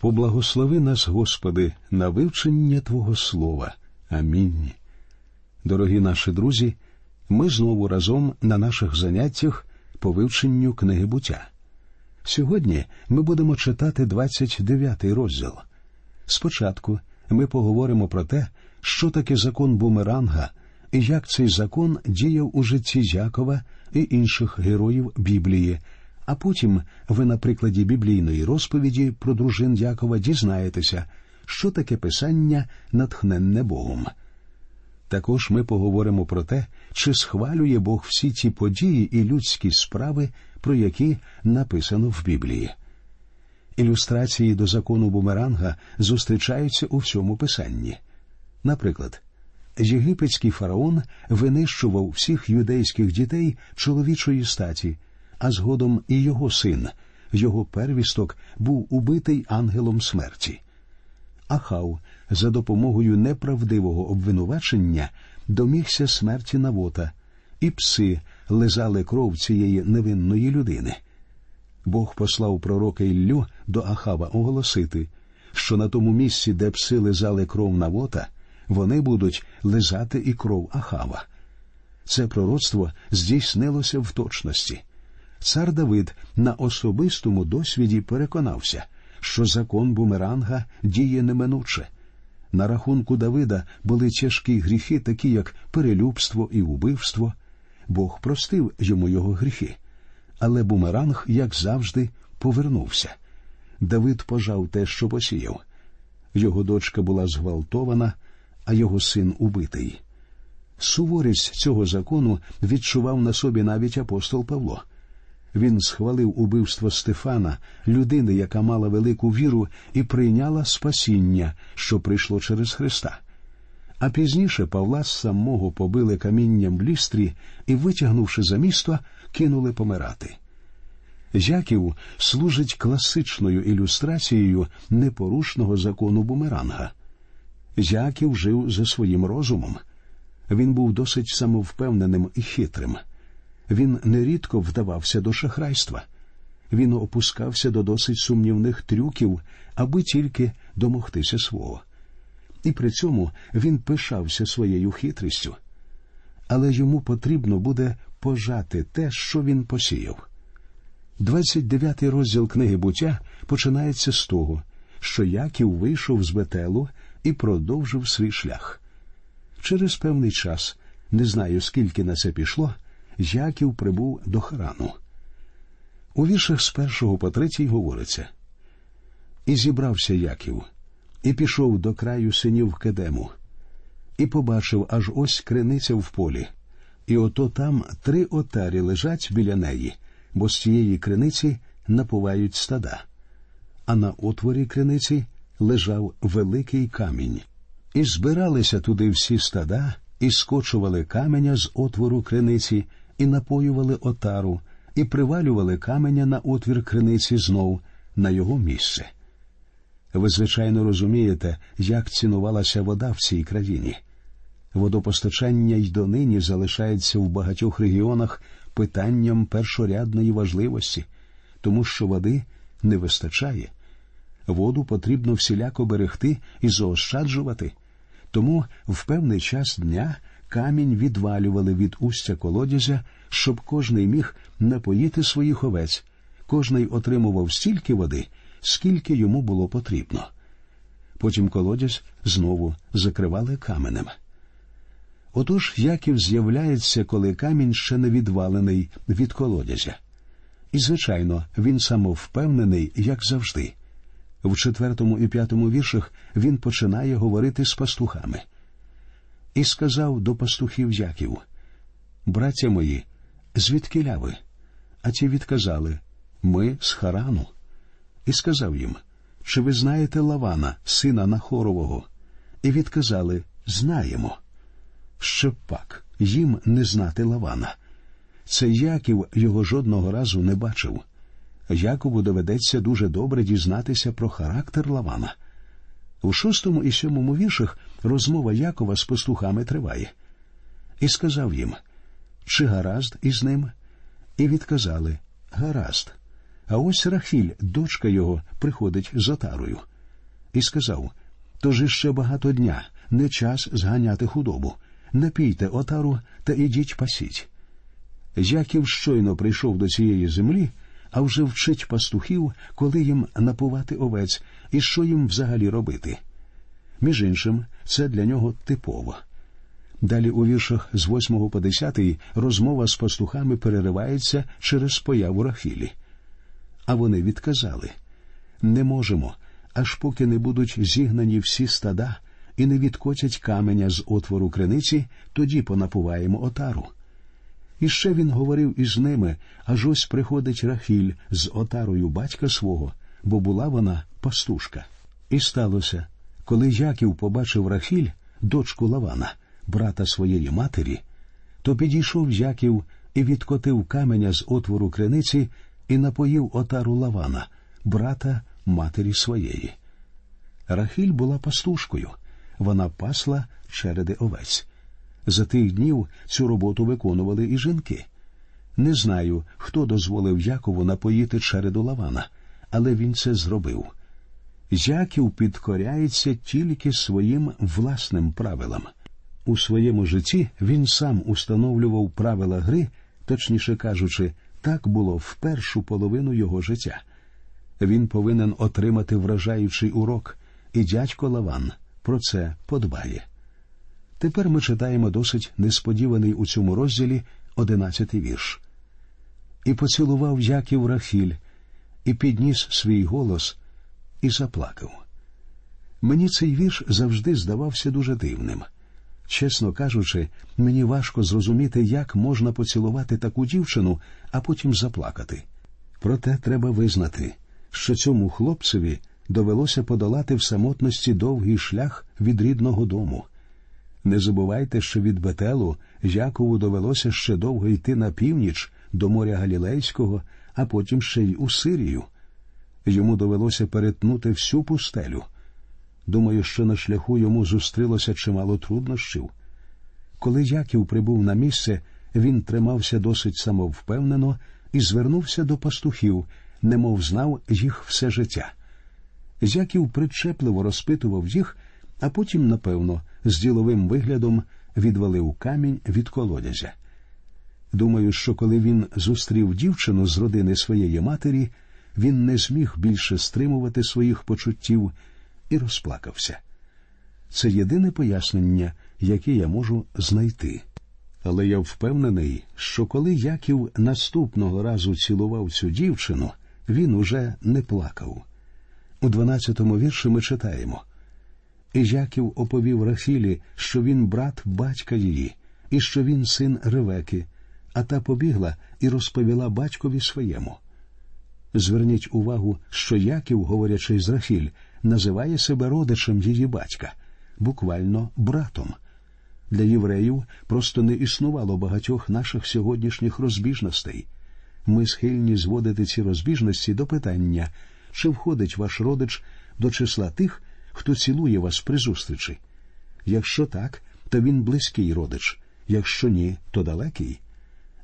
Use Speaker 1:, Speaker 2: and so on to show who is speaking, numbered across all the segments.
Speaker 1: Поблагослови нас, Господи, на вивчення Твого Слова. Амінь. Дорогі наші друзі, ми знову разом на наших заняттях по вивченню книги буття. Сьогодні ми будемо читати 29 розділ. Спочатку ми поговоримо про те, що таке закон бумеранга і як цей закон діяв у житті Якова і інших героїв Біблії. А потім ви на прикладі біблійної розповіді про дружин Якова дізнаєтеся, що таке писання натхненне Богом. Також ми поговоримо про те, чи схвалює Бог всі ті події і людські справи, про які написано в Біблії. Ілюстрації до закону бумеранга зустрічаються у всьому писанні. Наприклад, єгипетський фараон винищував всіх юдейських дітей чоловічої статі, а згодом і його син, його первісток, був убитий ангелом смерті. Ахав за допомогою неправдивого обвинувачення домігся смерті Навота, і пси лизали кров цієї невинної людини. Бог послав пророка Іллю до Ахава оголосити, що на тому місці, де пси лизали кров Навота, вони будуть лизати і кров Ахава. Це пророцтво здійснилося в точності. Цар Давид на особистому досвіді переконався, що закон бумеранга діє неминуче. На рахунку Давида були тяжкі гріхи, такі як перелюбство і убивство. Бог простив йому його гріхи. Але бумеранг, як завжди, повернувся. Давид пожав те, що посіяв. Його дочка була зґвалтована, а його син убитий. Суворість цього закону відчував на собі навіть апостол Павло. Він схвалив убивство Стефана, людини, яка мала велику віру і прийняла спасіння, що прийшло через Христа. А пізніше Павла з самого побили камінням в лістрі і, витягнувши за місто, кинули помирати. Яків служить класичною ілюстрацією непорушного закону бумеранга. Яків жив за своїм розумом. Він був досить самовпевненим і хитрим. Він нерідко вдавався до шахрайства. Він опускався до досить сумнівних трюків, аби тільки домогтися свого. І при цьому він пишався своєю хитрістю. Але йому потрібно буде пожати те, що він посіяв. 29-й розділ книги буття починається з того, що Яків вийшов з Бетелу і продовжив свій шлях. Через певний час, не знаю скільки на це пішло, Яків прибув до Харану. У віршах з першого по третій говориться І зібрався Яків, і пішов до краю синів Кедему, і побачив аж ось криниця в полі, і ото там три отарі лежать біля неї, бо з цієї криниці напувають стада. А на отворі криниці лежав великий камінь, і збиралися туди всі стада, і скочували каменя з отвору криниці, і напоювали отару, і привалювали каменя на отвір криниці знов на його місце. Ви, звичайно, розумієте, як цінувалася вода в цій країні. Водопостачання й донині залишається в багатьох регіонах питанням першорядної важливості, тому що води не вистачає. Воду потрібно всіляко берегти і заощаджувати, тому в певний час дня камінь відвалювали від устя колодязя, щоб кожний міг напоїти своїх овець, кожний отримував стільки води, скільки йому було потрібно. Потім колодязь знову закривали каменем. Отож Яків з'являється, коли камінь ще не відвалений від колодязя. І, звичайно, він самовпевнений, як завжди. В четвертому і п'ятому віршах він починає говорити з пастухами. І сказав до пастухів Яків Браття мої, звідки ляви? А ті відказали Ми з Харану. І сказав їм Чи ви знаєте Лавана, сина Нахорового? І відказали Знаємо. Ще пак їм не знати Лавана. Це Яків його жодного разу не бачив. Якову доведеться дуже добре дізнатися про характер Лавана. У шостому і сьомому віршах розмова Якова з пастухами триває. І сказав їм, чи гаразд із ним? І відказали Гаразд. А ось Рахіль, дочка його, приходить з отарою. І сказав Тож іще багато дня, не час зганяти худобу. Напійте отару та ідіть пасіть. Яків щойно прийшов до цієї землі, а вже вчить пастухів, коли їм напувати овець і що їм взагалі робити. Між іншим, це для нього типово. Далі у віршах з 8 по 10 розмова з пастухами переривається через появу Рахілі. А вони відказали не можемо, аж поки не будуть зігнані всі стада і не відкотять каменя з отвору криниці, тоді понапуваємо отару. І ще він говорив із ними, аж ось приходить Рахіль з отарою батька свого, бо була вона пастушка. І сталося, коли Яків побачив Рахіль, дочку Лавана, брата своєї матері, то підійшов Яків і відкотив каменя з отвору криниці і напоїв отару Лавана, брата матері своєї. Рахіль була пастушкою, вона пасла череди овець. За тих днів цю роботу виконували і жінки. Не знаю, хто дозволив Якову напоїти череду Лавана, але він це зробив. Яків підкоряється тільки своїм власним правилам. У своєму житті він сам установлював правила гри, точніше кажучи, так було в першу половину його життя. Він повинен отримати вражаючий урок, і дядько Лаван про це подбає. Тепер ми читаємо досить несподіваний у цьому розділі одинадцятий вірш. І поцілував Яків Рахіль, і підніс свій голос, і заплакав. Мені цей вірш завжди здавався дуже дивним. Чесно кажучи, мені важко зрозуміти, як можна поцілувати таку дівчину, а потім заплакати. Проте треба визнати, що цьому хлопцеві довелося подолати в самотності довгий шлях від рідного дому. Не забувайте, що від Бетелу Якову довелося ще довго йти на північ до моря Галілейського, а потім ще й у Сирію. Йому довелося перетнути всю пустелю. Думаю, що на шляху йому зустрілося чимало труднощів. Коли Яків прибув на місце, він тримався досить самовпевнено і звернувся до пастухів, немов знав їх все життя. Яків причепливо розпитував їх, а потім, напевно, з діловим виглядом відвалив камінь від колодязя. Думаю, що коли він зустрів дівчину з родини своєї матері, він не зміг більше стримувати своїх почуттів і розплакався. Це єдине пояснення, яке я можу знайти. Але я впевнений, що коли Яків наступного разу цілував цю дівчину, він уже не плакав. У дванадцятому вірші ми читаємо і Яків оповів Рахілі, що він брат батька її, і що він син Ревеки, а та побігла і розповіла батькові своєму. Зверніть увагу, що Яків, говорячи з Рахіль, називає себе родичем її батька, буквально братом. Для євреїв просто не існувало багатьох наших сьогоднішніх розбіжностей. Ми схильні зводити ці розбіжності до питання, чи входить ваш родич до числа тих, хто цілує вас при зустрічі. Якщо так, то він близький родич, якщо ні, то далекий.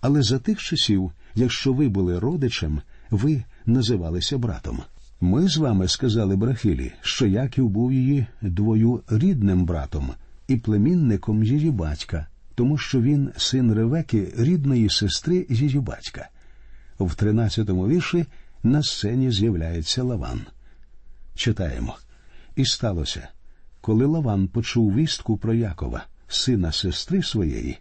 Speaker 1: Але за тих часів, якщо ви були родичем, ви називалися братом. Ми з вами сказали Брахілі, що Яків був її двоюрідним братом і племінником її батька, тому що він син Ревеки, рідної сестри її батька. В тринадцятому вірші на сцені з'являється Лаван. Читаємо. І сталося, коли Лаван почув вістку про Якова, сина сестри своєї,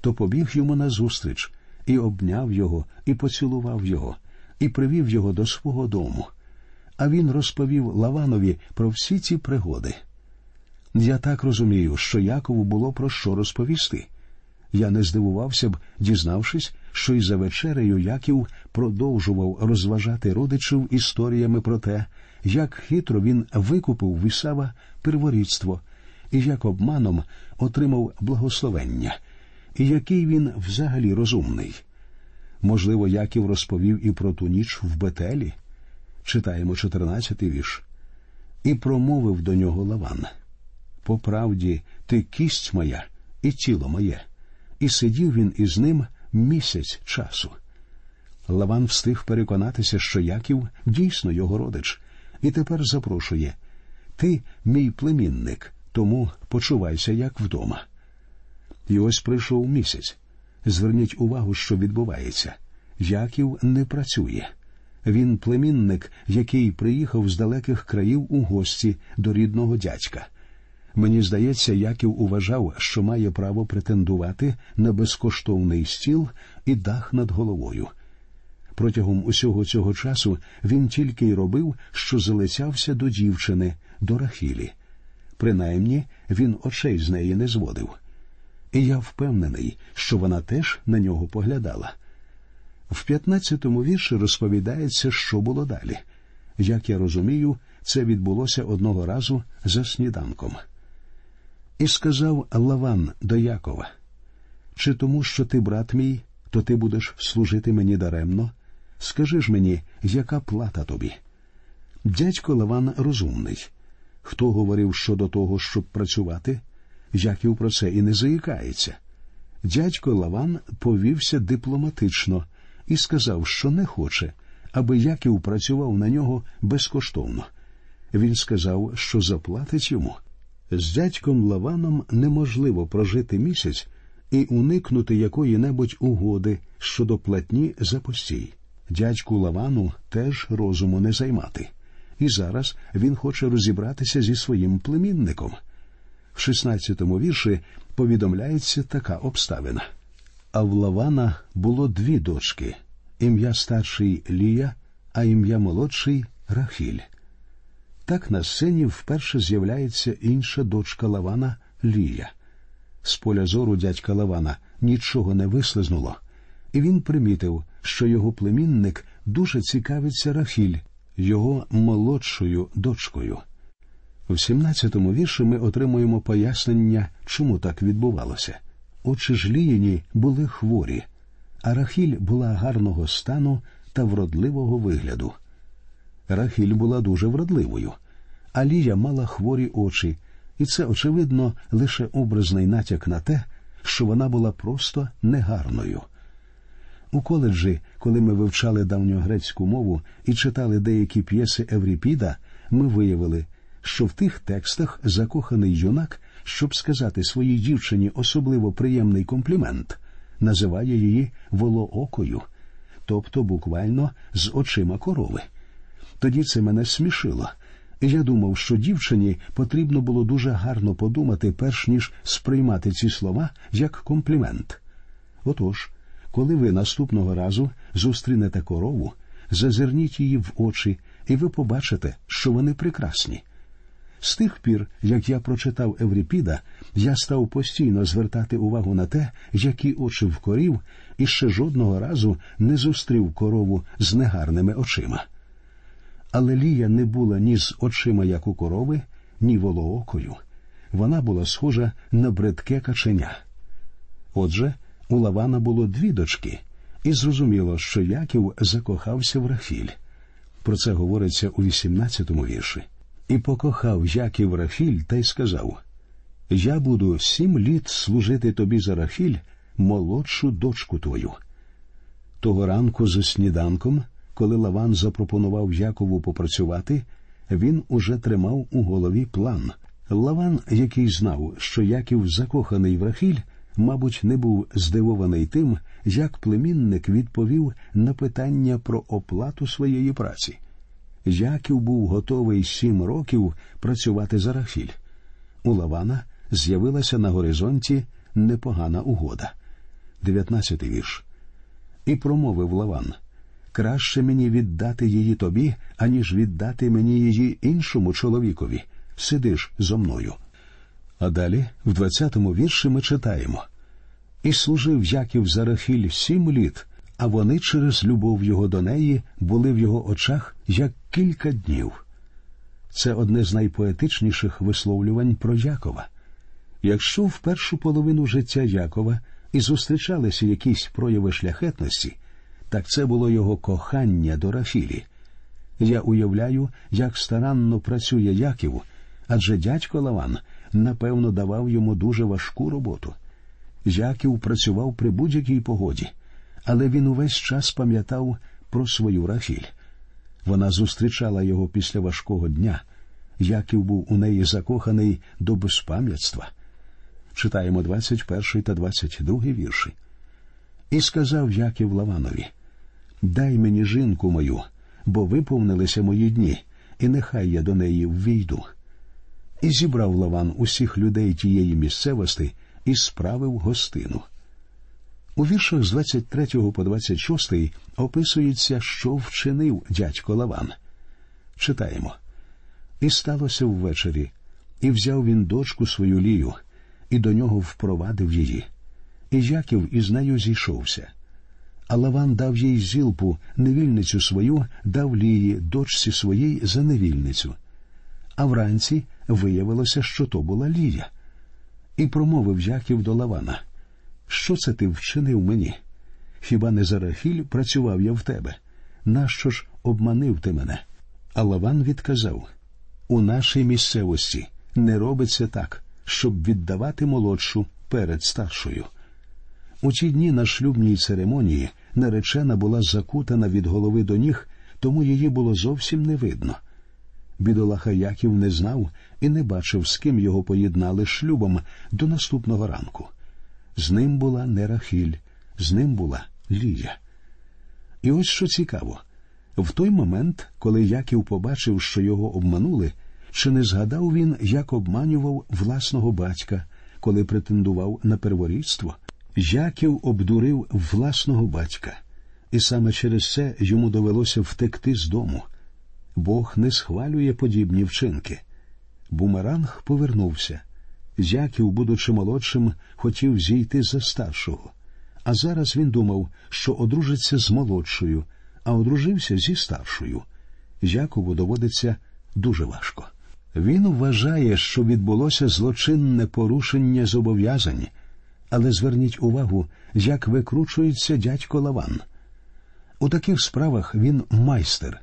Speaker 1: то побіг йому назустріч і обняв його, і поцілував його, і привів його до свого дому. А він розповів Лаванові про всі ці пригоди. Я так розумію, що Якову було про що розповісти. Я не здивувався б, дізнавшись, що й за вечерею Яків продовжував розважати родичів історіями про те, як хитро він викупив вісава перворідство, і як обманом отримав благословення, і який він взагалі розумний. Можливо, Яків розповів і про ту ніч в Бетелі. Читаємо 14-й вірш. І промовив до нього Лаван. По правді, ти кість моя і тіло моє. І сидів він із ним місяць часу. Лаван встиг переконатися, що Яків дійсно його родич, і тепер запрошує Ти мій племінник, тому почувайся як вдома. І ось прийшов місяць. Зверніть увагу, що відбувається. Яків не працює. Він племінник, який приїхав з далеких країв у гості до рідного дядька. Мені здається, Яків уважав, що має право претендувати на безкоштовний стіл і дах над головою. Протягом усього цього часу він тільки й робив, що залицявся до дівчини, до Рахілі. Принаймні він очей з неї не зводив. І я впевнений, що вона теж на нього поглядала. В п'ятнадцятому вірші розповідається, що було далі. Як я розумію, це відбулося одного разу за сніданком. І сказав Лаван до Якова: Чи тому, що ти брат мій, то ти будеш служити мені даремно? Скажи ж мені, яка плата тобі? Дядько Лаван розумний. Хто говорив щодо того, щоб працювати? Яків про це і не заїкається. Дядько Лаван повівся дипломатично і сказав, що не хоче, аби Яків працював на нього безкоштовно. Він сказав, що заплатить йому. З дядьком Лаваном неможливо прожити місяць і уникнути якої-небудь угоди щодо платні за постій. Дядьку Лавану теж розуму не займати. І зараз він хоче розібратися зі своїм племінником. В 16-му вірші повідомляється така обставина. А в Лавана було дві дочки ім'я старший Лія, а ім'я молодший Рахіль. Так на сцені вперше з'являється інша дочка Лавана Лія. З поля зору дядька Лавана нічого не вислизнуло, і він примітив, що його племінник дуже цікавиться Рахіль, його молодшою дочкою. В 17-му вірші ми отримуємо пояснення, чому так відбувалося. Очі ж Ліїні були хворі, а Рахіль була гарного стану та вродливого вигляду. Рахіль була дуже вродливою, а Лія мала хворі очі, і це, очевидно, лише образний натяк на те, що вона була просто негарною. У коледжі, коли ми вивчали давньогрецьку мову і читали деякі п'єси Евріпіда, ми виявили, що в тих текстах закоханий юнак, щоб сказати своїй дівчині особливо приємний комплімент, називає її волоокою, тобто буквально з очима корови. Тоді це мене смішило. Я думав, що дівчині потрібно було дуже гарно подумати, перш ніж сприймати ці слова як комплімент. Отож, коли ви наступного разу зустрінете корову, зазирніть її в очі, і ви побачите, що вони прекрасні. З тих пір, як я прочитав Евріпіда, я став постійно звертати увагу на те, які очі в корів, і ще жодного разу не зустрів корову з негарними очима. Але Лія не була ні з очима, як у корови, ні волоокою. Вона була схожа на бредке каченя. Отже, у Лавана було дві дочки, і зрозуміло, що Яків закохався в Рахіль. Про це говориться у 18-му вірші. І покохав Яків Рахіль та й сказав: Я буду сім літ служити тобі за Рахіль, молодшу дочку твою. Того ранку за сніданком, коли Лаван запропонував Якову попрацювати, він уже тримав у голові план. Лаван, який знав, що Яків закоханий в Рахіль, мабуть, не був здивований тим, як племінник відповів на питання про оплату своєї праці. Яків був готовий сім років працювати за Рахіль. У Лавана з'явилася на горизонті непогана угода. Дев'ятнадцятий вірш. І промовив Лаван краще мені віддати її тобі, аніж віддати мені її іншому чоловікові. Сидиш зо мною. А далі, в двадцятому вірші, ми читаємо І служив Яків за Рахіль сім літ, а вони через любов його до неї були в його очах як кілька днів. Це одне з найпоетичніших висловлювань про Якова. Якщо в першу половину життя Якова і зустрічалися якісь прояви шляхетності, так це було його кохання до Рафілі. Я уявляю, як старанно працює Яків, адже дядько Лаван напевно давав йому дуже важку роботу. Яків працював при будь-якій погоді, але він увесь час пам'ятав про свою Рахіль. Вона зустрічала його після важкого дня. Яків був у неї закоханий до безпам'ятства. Читаємо 21 та 22 вірші. І сказав Яків Лаванові: Дай мені жінку мою, бо виповнилися мої дні, і нехай я до неї ввійду. І зібрав Лаван усіх людей тієї місцевості і справив гостину. У віршах з 23 по 26 описується, що вчинив дядько Лаван. Читаємо. І сталося ввечері, і взяв він дочку свою лію, і до нього впровадив її. І Яків із нею зійшовся. А Лаван дав їй зілпу, невільницю свою, дав лії дочці своїй за невільницю. А вранці виявилося, що то була Лія. І промовив Яків до Лавана Що це ти вчинив мені? Хіба не за Рахіль працював я в тебе? Нащо ж обманив ти мене? А Лаван відказав у нашій місцевості не робиться так, щоб віддавати молодшу перед старшою. У ті дні на шлюбній церемонії наречена була закутана від голови до ніг, тому її було зовсім не видно. Бідолаха Яків не знав і не бачив, з ким його поєднали шлюбом до наступного ранку. З ним була не Рахіль, з ним була Лія. І ось що цікаво в той момент, коли Яків побачив, що його обманули, чи не згадав він, як обманював власного батька, коли претендував на перворідство? Яків обдурив власного батька, і саме через це йому довелося втекти з дому. Бог не схвалює подібні вчинки. Бумеранг повернувся. Яків, будучи молодшим, хотів зійти за старшого. А зараз він думав, що одружиться з молодшою, а одружився зі старшою. Якову доводиться дуже важко. Він вважає, що відбулося злочинне порушення зобов'язань, але зверніть увагу, як викручується дядько Лаван. У таких справах він майстер.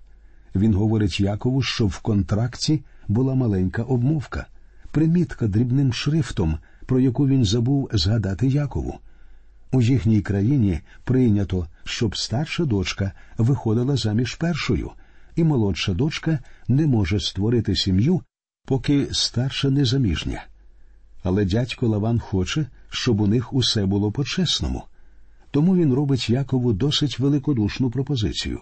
Speaker 1: Він говорить Якову, що в контракті була маленька обмовка, примітка дрібним шрифтом, про яку він забув згадати Якову. У їхній країні прийнято, щоб старша дочка виходила заміж першою, і молодша дочка не може створити сім'ю, поки старша незаміжня. Але дядько Лаван хоче, щоб у них усе було по-чесному. Тому він робить Якову досить великодушну пропозицію.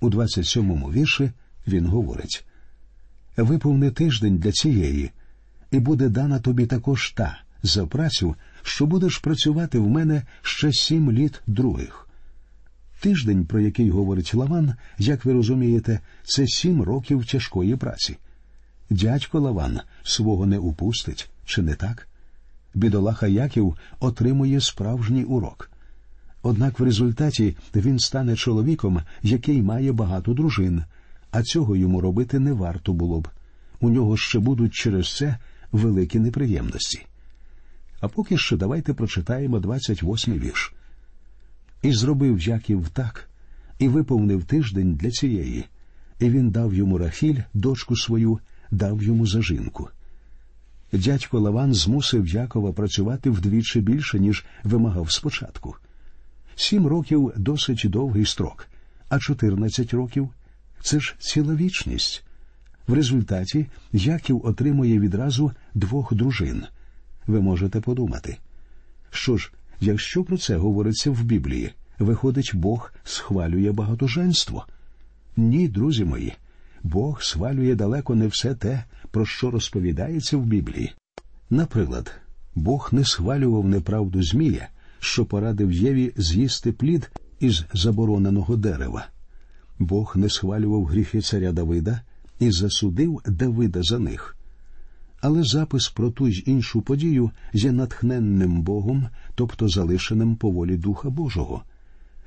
Speaker 1: У 27-му вірші він говорить Виповни тиждень для цієї, і буде дана тобі також та за працю, що будеш працювати в мене ще сім літ других. Тиждень, про який говорить Лаван, як ви розумієте, це сім років тяжкої праці. Дядько Лаван свого не упустить, чи не так? Бідолаха Яків отримує справжній урок. Однак в результаті він стане чоловіком, який має багато дружин, а цього йому робити не варто було б. У нього ще будуть через це великі неприємності. А поки що давайте прочитаємо 28-й вірш. І зробив Яків так, і виповнив тиждень для цієї, і він дав йому Рахіль, дочку свою, дав йому за жінку. Дядько Лаван змусив Якова працювати вдвічі більше, ніж вимагав спочатку. Сім років досить довгий строк, а чотирнадцять років це ж ціла вічність. В результаті Яків отримує відразу двох дружин. Ви можете подумати. Що ж, якщо про це говориться в Біблії, виходить, Бог схвалює багатоженство? Ні, друзі мої, Бог схвалює далеко не все те, про що розповідається в Біблії. Наприклад, Бог не схвалював неправду Змія, що порадив Єві з'їсти плід із забороненого дерева. Бог не схвалював гріхи царя Давида і засудив Давида за них. Але запис про ту й іншу подію є натхненним Богом, тобто залишеним по волі Духа Божого.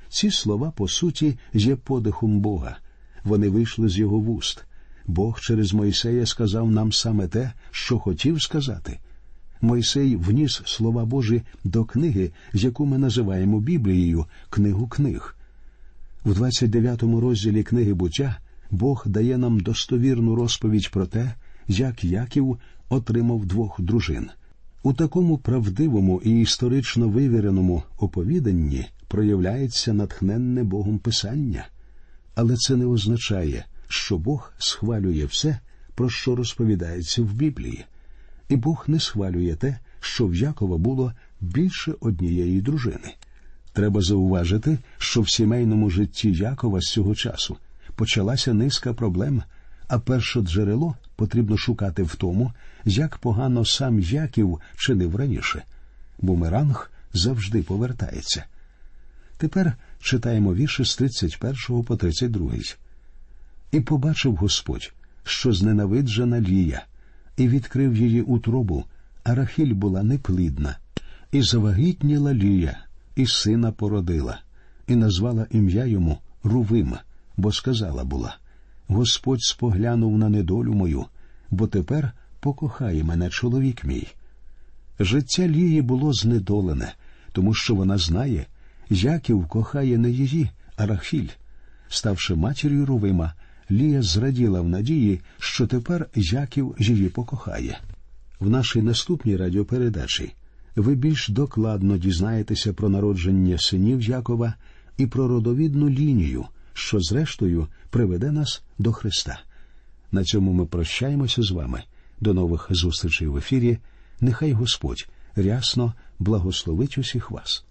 Speaker 1: Ці слова, по суті, є подихом Бога. Вони вийшли з його вуст. Бог через Мойсея сказав нам саме те, що хотів сказати. Мойсей вніс слова Божі до книги, яку ми називаємо Біблією, книгу книг. В 29-му розділі книги буття Бог дає нам достовірну розповідь про те, як Яків отримав двох дружин. У такому правдивому і історично вивіреному оповіданні проявляється натхненне Богом Писання, але це не означає, що Бог схвалює все, про що розповідається в Біблії, і Бог не схвалює те, що в Якова було більше однієї дружини. Треба зауважити, що в сімейному житті Якова з цього часу почалася низка проблем, а перше джерело потрібно шукати в тому, як погано сам Яків чинив раніше. Бумеранг завжди повертається. Тепер читаємо вірші з 31 по 32. І побачив Господь, що зненавиджена Лія, і відкрив її утробу, а Рахіль була неплідна, і завагітніла Лія, і сина породила, і назвала ім'я йому Рувим, бо сказала була Господь споглянув на недолю мою, бо тепер покохає мене чоловік мій. Життя Лії було знедолене, тому що вона знає, Яків кохає не її, а Рахіль. Ставши матір'ю Рувима, Лія зраділа в надії, що тепер Яків її покохає. В нашій наступній радіопередачі ви більш докладно дізнаєтеся про народження синів Якова і про родовідну лінію, що, зрештою, приведе нас до Христа. На цьому ми прощаємося з вами. До нових зустрічей в ефірі. Нехай Господь рясно благословить усіх вас.